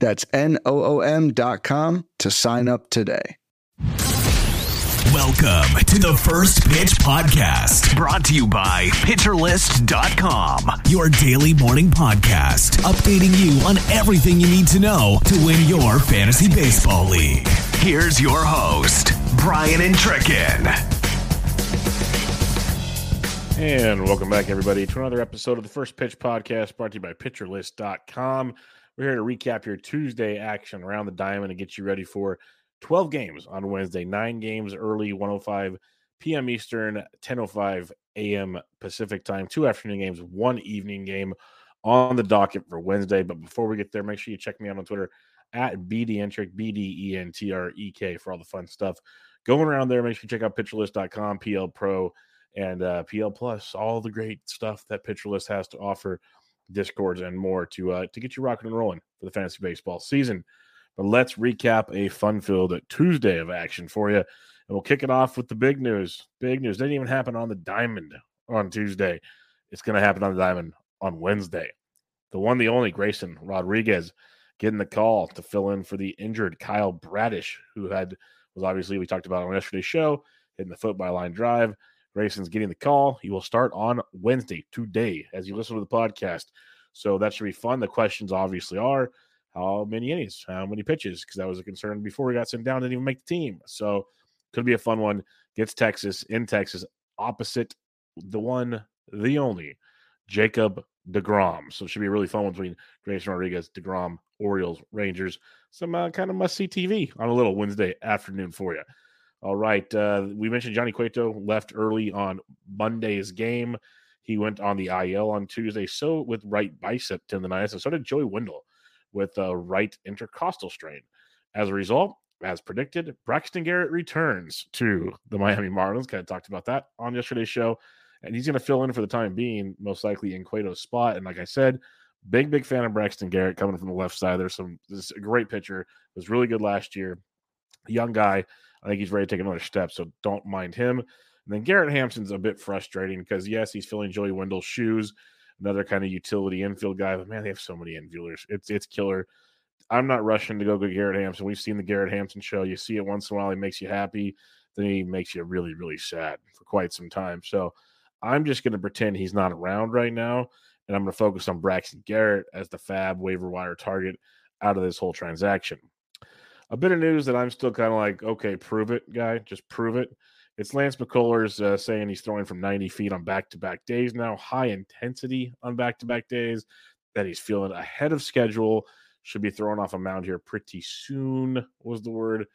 That's N O O M.com to sign up today. Welcome to the First Pitch Podcast, brought to you by PitcherList.com, your daily morning podcast, updating you on everything you need to know to win your fantasy baseball league. Here's your host, Brian Entrekin. And welcome back, everybody, to another episode of the First Pitch Podcast brought to you by PitcherList.com. We're here to recap your Tuesday action around the diamond and get you ready for 12 games on Wednesday, nine games early, 105 p.m. Eastern, 10.05 a.m. Pacific time, two afternoon games, one evening game on the docket for Wednesday. But before we get there, make sure you check me out on Twitter at BDentrek, B-D-E-N-T-R-E-K for all the fun stuff going around there. Make sure you check out PitcherList.com, PL Pro, and uh, PL Plus, all the great stuff that PitcherList has to offer, discords and more to uh, to get you rocking and rolling for the fantasy baseball season. But let's recap a fun-filled Tuesday of action for you, and we'll kick it off with the big news. Big news didn't even happen on the diamond on Tuesday. It's going to happen on the diamond on Wednesday. The one, the only Grayson Rodriguez getting the call to fill in for the injured Kyle Bradish, who had was obviously we talked about on yesterday's show hitting the foot by line drive. Grayson's getting the call. He will start on Wednesday, today, as you listen to the podcast. So that should be fun. The questions obviously are how many innings, how many pitches, because that was a concern before he got sent down, didn't even make the team. So could be a fun one. Gets Texas in Texas, opposite the one, the only, Jacob DeGrom. So it should be a really fun one between Grayson Rodriguez, DeGrom, Orioles, Rangers. Some uh, kind of must see TV on a little Wednesday afternoon for you. All right. Uh, we mentioned Johnny Cueto left early on Monday's game. He went on the IL on Tuesday. So with right bicep tendonitis, and so did Joey Wendle with a right intercostal strain. As a result, as predicted, Braxton Garrett returns to the Miami Marlins. Kind of talked about that on yesterday's show. And he's going to fill in for the time being, most likely in Cueto's spot. And like I said, big, big fan of Braxton Garrett coming from the left side. There's some, this is a great pitcher. Was really good last year. Young guy. I think he's ready to take another step. So don't mind him. And then Garrett Hampson's a bit frustrating because, yes, he's filling Joey Wendle's shoes another kind of utility infield guy. But man, they have so many infielders. It's it's killer. I'm not rushing to go get Garrett Hampson. We've seen the Garrett Hampson show. You see it once in a while. He makes you happy. Then he makes you really, really sad for quite some time. So I'm just going to pretend he's not around right now. And I'm going to focus on Braxton Garrett as the fab waiver wire target out of this whole transaction. A bit of news that I'm still kind of like, okay, prove it, guy. Just prove it. It's Lance McCullers uh, saying he's throwing from 90 feet on back to back days now, high intensity on back to back days, that he's feeling ahead of schedule. Should be throwing off a mound here pretty soon, was the word.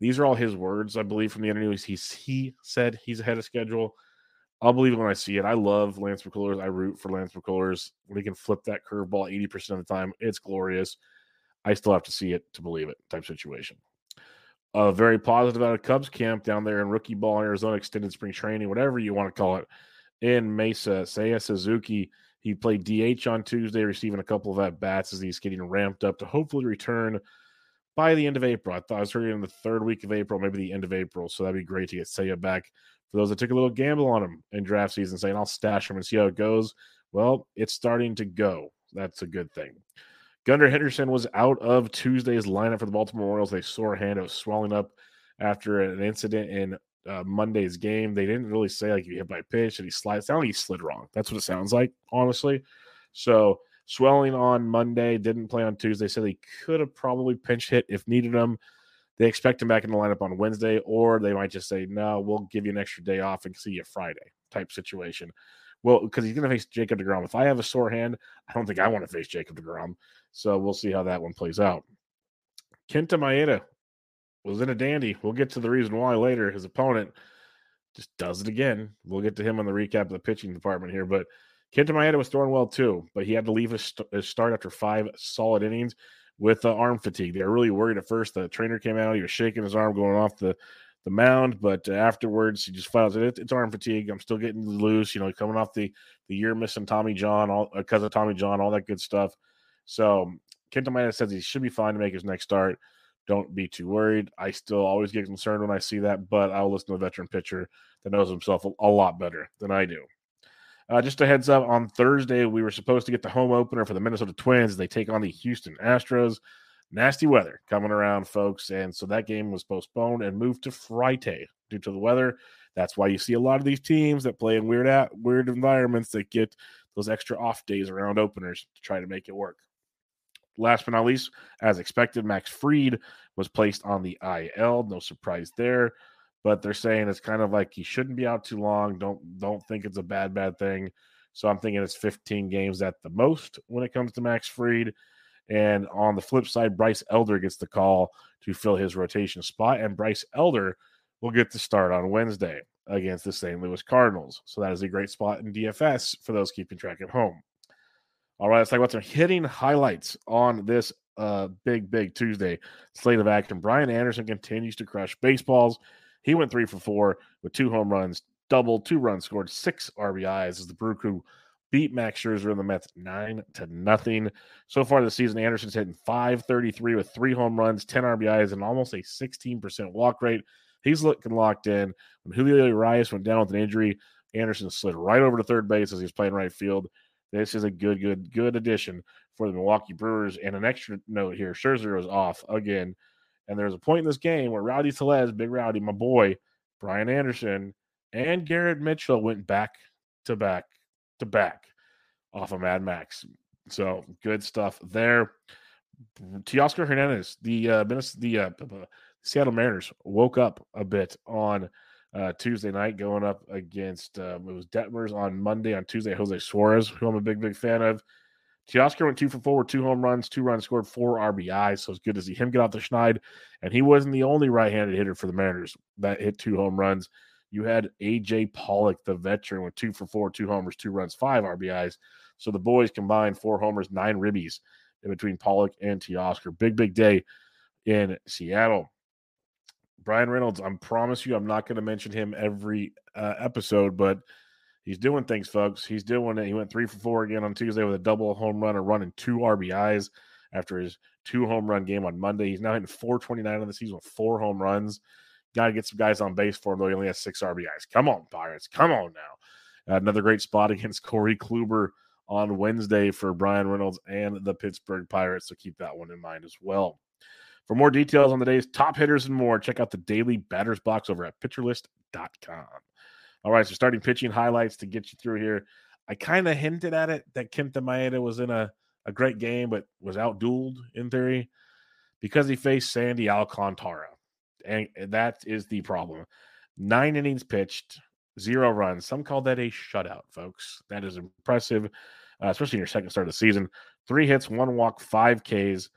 These are all his words, I believe, from the interviews. He's, he said he's ahead of schedule. I'll believe it when I see it. I love Lance McCullers. I root for Lance McCullers. When he can flip that curveball 80% of the time, it's glorious. I still have to see it to believe it type situation uh, very positive out of Cubs camp down there in rookie ball, in Arizona extended spring training, whatever you want to call it, in Mesa. Seiya Suzuki, he played DH on Tuesday, receiving a couple of at bats as he's getting ramped up to hopefully return by the end of April. I thought I was hearing in the third week of April, maybe the end of April. So that'd be great to get Seiya back. For those that took a little gamble on him in draft season, saying I'll stash him and see how it goes. Well, it's starting to go. That's a good thing. Gunnar Henderson was out of Tuesday's lineup for the Baltimore Orioles. They sore hand. It was swelling up after an incident in uh, Monday's game. They didn't really say like he hit by pitch and he slides. Sound like he slid wrong. That's what it sounds like, honestly. So swelling on Monday, didn't play on Tuesday. Said he could have probably pinch hit if needed him. They expect him back in the lineup on Wednesday, or they might just say, no, we'll give you an extra day off and see you Friday type situation. Well, because he's going to face Jacob DeGrom. If I have a sore hand, I don't think I want to face Jacob DeGrom. So we'll see how that one plays out. Kenta Maeda was in a dandy. We'll get to the reason why later. His opponent just does it again. We'll get to him on the recap of the pitching department here. But Kenta Maeda was throwing well too, but he had to leave his, st- his start after five solid innings with uh, arm fatigue. They were really worried at first. The trainer came out, he was shaking his arm going off the the mound, but uh, afterwards he just felt it, it's arm fatigue. I'm still getting loose, you know, coming off the the year missing Tommy John, all because uh, of Tommy John, all that good stuff. So Kenta Maeda says he should be fine to make his next start. Don't be too worried. I still always get concerned when I see that, but I'll listen to a veteran pitcher that knows himself a, a lot better than I do. Uh, just a heads up on Thursday, we were supposed to get the home opener for the Minnesota Twins. They take on the Houston Astros. Nasty weather coming around, folks. And so that game was postponed and moved to Friday due to the weather. That's why you see a lot of these teams that play in weird at weird environments that get those extra off days around openers to try to make it work. Last but not least, as expected, Max Fried was placed on the IL. No surprise there but they're saying it's kind of like he shouldn't be out too long. Don't don't think it's a bad bad thing. So I'm thinking it's 15 games at the most when it comes to Max Fried. And on the flip side, Bryce Elder gets the call to fill his rotation spot, and Bryce Elder will get to start on Wednesday against the St. Louis Cardinals. So that is a great spot in DFS for those keeping track at home. All right, let's talk about some hitting highlights on this uh, big, big Tuesday slate of action. Brian Anderson continues to crush baseballs. He went three for four with two home runs, double, two runs scored, six RBIs as the Brew Crew beat Max Scherzer and the Mets nine to nothing. So far this season, Anderson's hitting 533 with three home runs, 10 RBIs, and almost a 16% walk rate. He's looking locked in. When Julio Urias went down with an injury, Anderson slid right over to third base as he's playing right field. This is a good, good, good addition for the Milwaukee Brewers. And an extra note here Scherzer was off again and there was a point in this game where Rowdy Tellez, Big Rowdy, my boy, Brian Anderson, and Garrett Mitchell went back to back to back off of Mad Max. So good stuff there. Teoscar Hernandez, the uh, the uh, Seattle Mariners woke up a bit on uh, Tuesday night, going up against uh, it was Detmers on Monday. On Tuesday, Jose Suarez, who I'm a big big fan of. Teoscar went two for four two home runs, two runs scored, four RBI. So it's good to see him get off the schneid. And he wasn't the only right handed hitter for the Mariners that hit two home runs. You had AJ Pollock, the veteran, with two for four, two homers, two runs, five RBIs. So the boys combined four homers, nine ribbies in between Pollock and Teoscar. Big, big day in Seattle. Bryan Reynolds, I promise you, I'm not going to mention him every uh, episode, but He's doing things, folks. He's doing it. He went three for four again on Tuesday with a double home run, a run, and two RBIs after his two home run game on Monday. He's now hitting 429 on the season with four home runs. Got to get some guys on base for him, though. He only has six RBIs. Come on, Pirates. Come on now. Another great spot against Corey Kluber on Wednesday for Bryan Reynolds and the Pittsburgh Pirates. So keep that one in mind as well. For more details on the day's top hitters and more, check out the daily batters box over at pitcherlist.com. All right, so starting pitching highlights to get you through here. I kind of hinted at it that Kenta Maeda was in a, a great game, but was outdueled in theory because he faced Sandy Alcantara. And that is the problem. Nine innings pitched, zero runs. Some call that a shutout, folks. That is impressive, uh, especially in your second start of the season. Three hits, one walk, five Ks.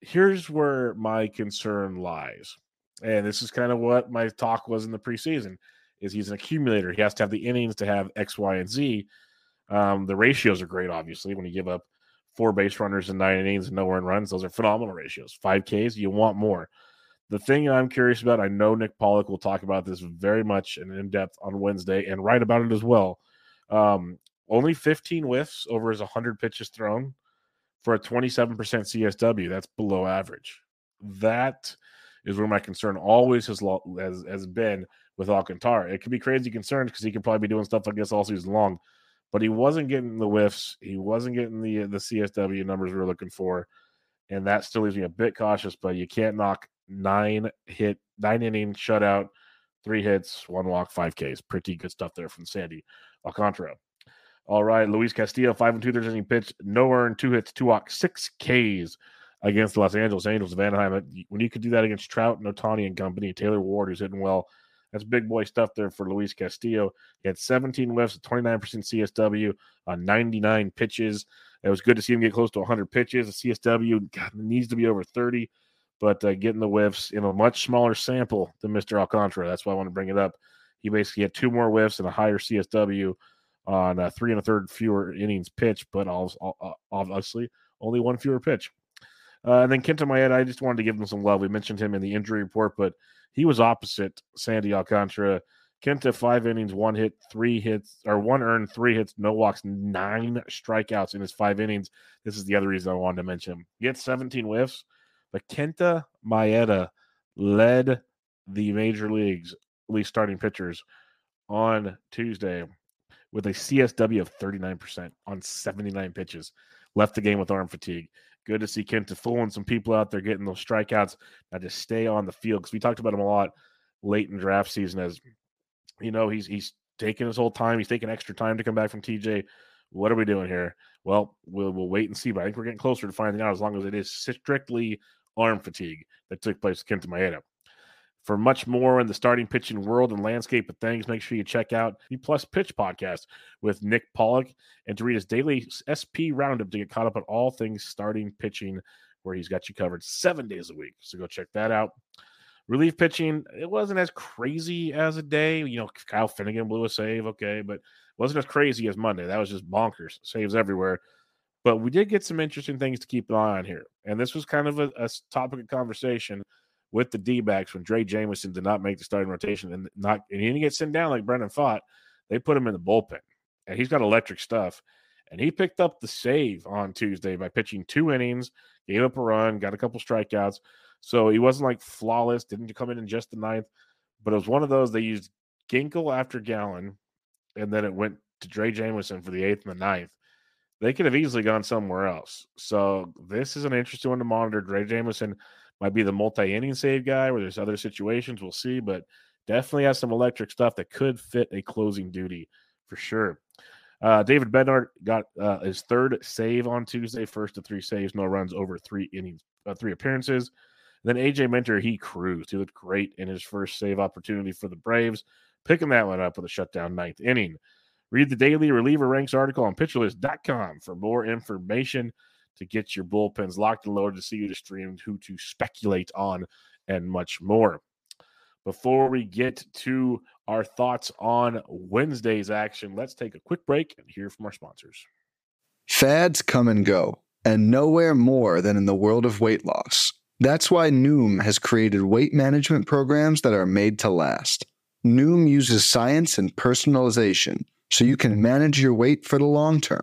Here's where my concern lies. And this is kind of what my talk was in the preseason is he's an accumulator. He has to have the innings to have X, Y, and Z. Um, the ratios are great, obviously, when you give up four base runners and nine innings and nowhere in runs. Those are phenomenal ratios. Five Ks, you want more. The thing I'm curious about, I know Nick Pollack will talk about this very much and in depth on Wednesday and write about it as well. Um, only 15 whiffs over his 100 pitches thrown for a 27% CSW. That's below average. That is where my concern always has has, has been with Alcantara. It could be crazy concerns because he could probably be doing stuff like this all season long, but he wasn't getting the whiffs. He wasn't getting the the CSW numbers we were looking for, and that still leaves me a bit cautious. But you can't knock nine hit, nine inning shutout, three hits, one walk, five Ks. Pretty good stuff there from Sandy Alcantara. All right, Luis Castillo, five and two thirds inning pitch, no earned, two hits, two walks, six Ks against the Los Angeles Angels of Anaheim. When you could do that against Trout and Ohtani and company, Taylor Ward, who's hitting well, that's big boy stuff there for Luis Castillo. He had 17 whiffs, 29% CSW on 99 pitches. It was good to see him get close to 100 pitches. The CSW God, needs to be over 30, but uh, getting the whiffs in a much smaller sample than Mr. Alcantara. That's why I want to bring it up. He basically had two more whiffs and a higher CSW on uh, three and a third fewer innings pitched, but obviously only one fewer pitch. Uh, and then Kenta Maeda, I just wanted to give him some love. We mentioned him in the injury report, but he was opposite Sandy Alcantara. Kenta, five innings, one hit, three hits, or one earned, three hits, no walks, nine strikeouts in his five innings. This is the other reason I wanted to mention him. He had 17 whiffs, but Kenta Maeda led the major leagues, at least starting pitchers, on Tuesday with a CSW of 39% on 79 pitches. Left the game with arm fatigue. Good to see Kenta fooling some people out there getting those strikeouts. Now just stay on the field because we talked about him a lot late in draft season as you know he's he's taking his whole time. He's taking extra time to come back from TJ. What are we doing here? Well, we'll we'll wait and see. But I think we're getting closer to finding out as long as it is strictly arm fatigue that took place with Kenta Maeda. For much more in the starting pitching world and landscape of things, make sure you check out the Plus Pitch podcast with Nick Pollack and to read his daily SP roundup to get caught up on all things starting pitching, where he's got you covered seven days a week. So go check that out. Relief pitching, it wasn't as crazy as a day. You know, Kyle Finnegan blew a save, okay, but wasn't as crazy as Monday. That was just bonkers. Saves everywhere. But we did get some interesting things to keep an eye on here. And this was kind of a, a topic of conversation with the D backs when Drey Jameson did not make the starting rotation and not and he didn't get sent down like Brandon Pfaadt. They put him in the bullpen. And he's got electric stuff. And he picked up the save on Tuesday by pitching two innings, gave up a run, got a couple strikeouts. So he wasn't like flawless, didn't come in in just the ninth, but it was one of those they used Ginkel after Gallen, and then it went to Drey Jameson for the eighth and the ninth. They could have easily gone somewhere else. So this is an interesting one to monitor. Drey Jameson might be the multi-inning save guy where there's other situations we'll see, but definitely has some electric stuff that could fit a closing duty for sure. Uh, David Bednar got uh, his third save on Tuesday, first of three saves, no runs over three innings, uh, three appearances. And then AJ Minter, he cruised. He looked great in his first save opportunity for the Braves, picking that one up with a shutdown ninth inning. Read the daily reliever ranks article on pitcherlist.com for more information to get your bullpens locked and loaded to see who to stream, who to speculate on, and much more. Before we get to our thoughts on Wednesday's action, let's take a quick break and hear from our sponsors. Fads come and go, and nowhere more than in the world of weight loss. That's why Noom has created weight management programs that are made to last. Noom uses science and personalization so you can manage your weight for the long term.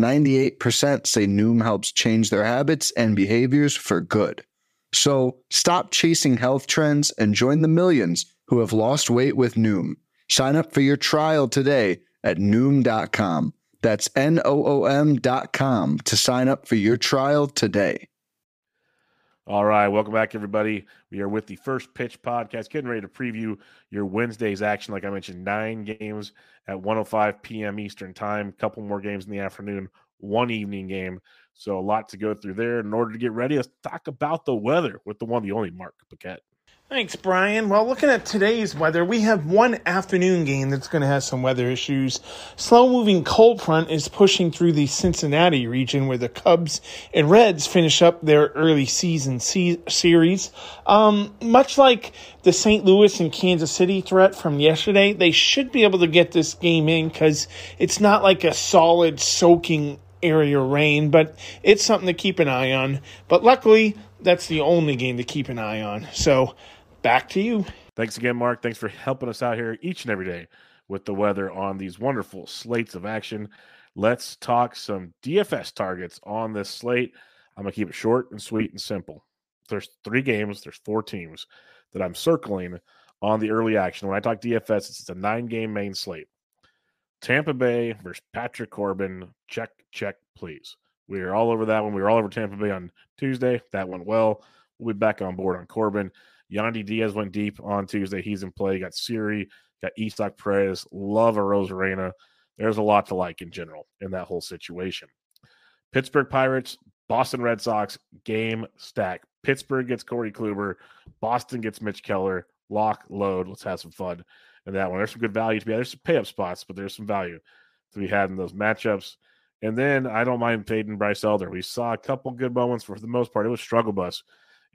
98% say Noom helps change their habits and behaviors for good. So stop chasing health trends and join the millions who have lost weight with Noom. Sign up for your trial today at Noom.com. That's N O O M.com to sign up for your trial today. All right, welcome back, everybody. We are with the first pitch podcast, getting ready to preview your Wednesday's action. Like I mentioned, nine games at 105 p.m. Eastern time, couple more games in the afternoon, one evening game. So a lot to go through there. In order to get ready, let's talk about the weather with the one, the only Mark Paquette. Thanks, Brian. Well, looking at today's weather, we have one afternoon game that's going to have some weather issues. Slow moving cold front is pushing through the Cincinnati region where the Cubs and Reds finish up their early season se- series. Um, much like the St. Louis and Kansas City threat from yesterday, they should be able to get this game in because it's not like a solid soaking area rain, but it's something to keep an eye on. But luckily, that's the only game to keep an eye on. So, back to you. Thanks again, Mark. Thanks for helping us out here each and every day with the weather on these wonderful slates of action. Let's talk some DFS targets on this slate. I'm going to keep it short and sweet and simple. There's three games, there's four teams that I'm circling on the early action. When I talk DFS, it's a nine game main slate. Tampa Bay versus Patrick Corbin. Check, check, please. We are all over that one. We were all over Tampa Bay on Tuesday. That went well. We'll be back on board on Corbin. Yandy Diaz went deep on Tuesday. He's in play. Got Siri, got Isaac Perez, love Arozarena. There's a lot to like in general in that whole situation. Pittsburgh Pirates, Boston Red Sox game stack. Pittsburgh gets Corey Kluber. Boston gets Mitch Keller. Lock, load. Let's have some fun in that one. There's some good value to be had. There's some pay up spots, but there's some value to be had in those matchups. And then I don't mind fading Bryce Elder. We saw a couple good moments for the most part. It was struggle bus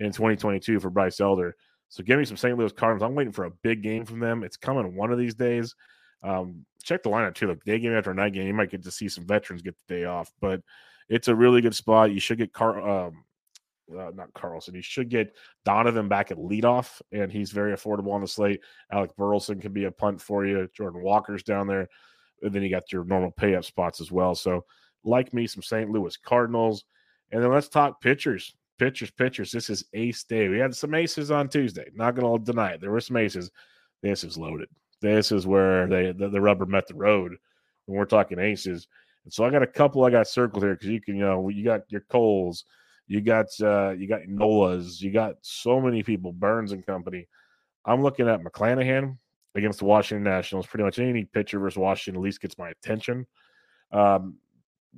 in 2022 for Bryce Elder. So give me some St. Louis Cardinals. I'm waiting for a big game from them. It's coming one of these days. Um, check the lineup too. Like day game after night game, you might get to see some veterans get the day off, but it's a really good spot. You should get Car, um, uh, not Carlson. You should get Donovan back at leadoff, and he's very affordable on the slate. Alec Burleson can be a punt for you. Jordan Walker's down there, and then you got your normal pay up spots as well. So, like me, some St. Louis Cardinals, and then let's talk pitchers. Pitchers, pitchers. This is ace day. We had some aces on Tuesday. Not going to deny it. There were some aces. This is loaded. This is where they the, the rubber met the road when we're talking aces. And so I got a couple I got circled here because you can, you know, you got your Coles, you got uh you got Nolas, you got so many people, Burnes and company. I'm looking at McClanahan against the Washington Nationals. Pretty much any pitcher versus Washington at least gets my attention. Um,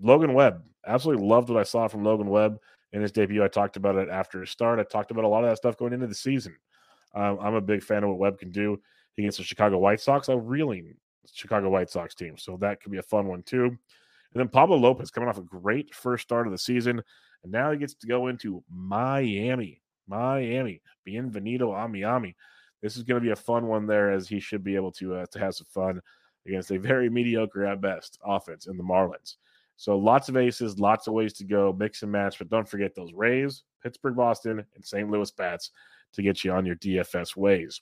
Logan Webb, absolutely loved what I saw from Logan Webb in his debut. I talked about it after his start. I talked about a lot of that stuff going into the season. Um, I'm a big fan of what Webb can do against the Chicago White Sox, a reeling Chicago White Sox team. So that could be a fun one too. And then Pablo Lopez coming off a great first start of the season. And now he gets to go into Miami. Miami. Bienvenido a Miami. This is going to be a fun one there as he should be able to uh, to have some fun against a very mediocre at best offense in the Marlins. So lots of aces, lots of ways to go, mix and match. But don't forget those Rays, Pittsburgh, Boston, and St. Louis bats to get you on your DFS ways.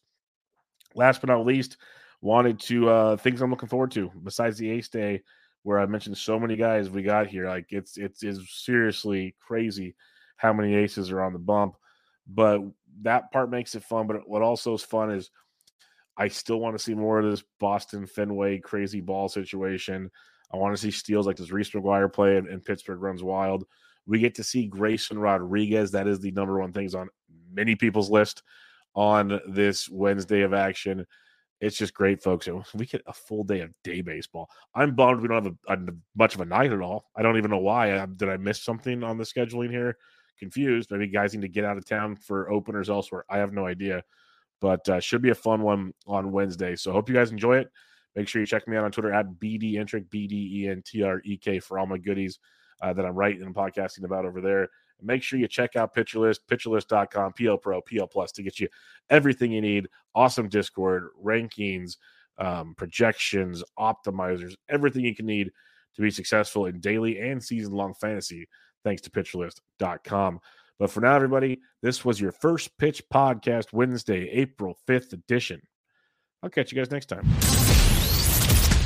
Last but not least, wanted to uh things I'm looking forward to besides the Ace Day, where I mentioned so many guys we got here. Like it's it's is seriously crazy how many aces are on the bump. But that part makes it fun. But what also is fun is I still want to see more of this Boston Fenway crazy ball situation. I want to see steals like this Reese McGuire play and, and Pittsburgh runs wild. We get to see Grayson Rodriguez. That is the number one things on many people's list on this Wednesday of action. It's just great, folks. We get a full day of day baseball. I'm bummed we don't have a, a much of a night at all. I don't even know why. I, did I miss something on the scheduling here? Confused. Maybe guys need to get out of town for openers elsewhere. I have no idea, but uh, should be a fun one on Wednesday. So hope you guys enjoy it. Make sure you check me out on Twitter at BD B D E N T R E K for all my goodies uh, that I'm writing and podcasting about over there. Make sure you check out PitcherList, pitcherlist.com, PL Pro, PL Plus to get you everything you need. Awesome Discord, rankings, um, projections, optimizers, everything you can need to be successful in daily and season long fantasy, thanks to pitcherlist.com. But for now, everybody, this was your first pitch podcast, Wednesday, April 5th edition. I'll catch you guys next time.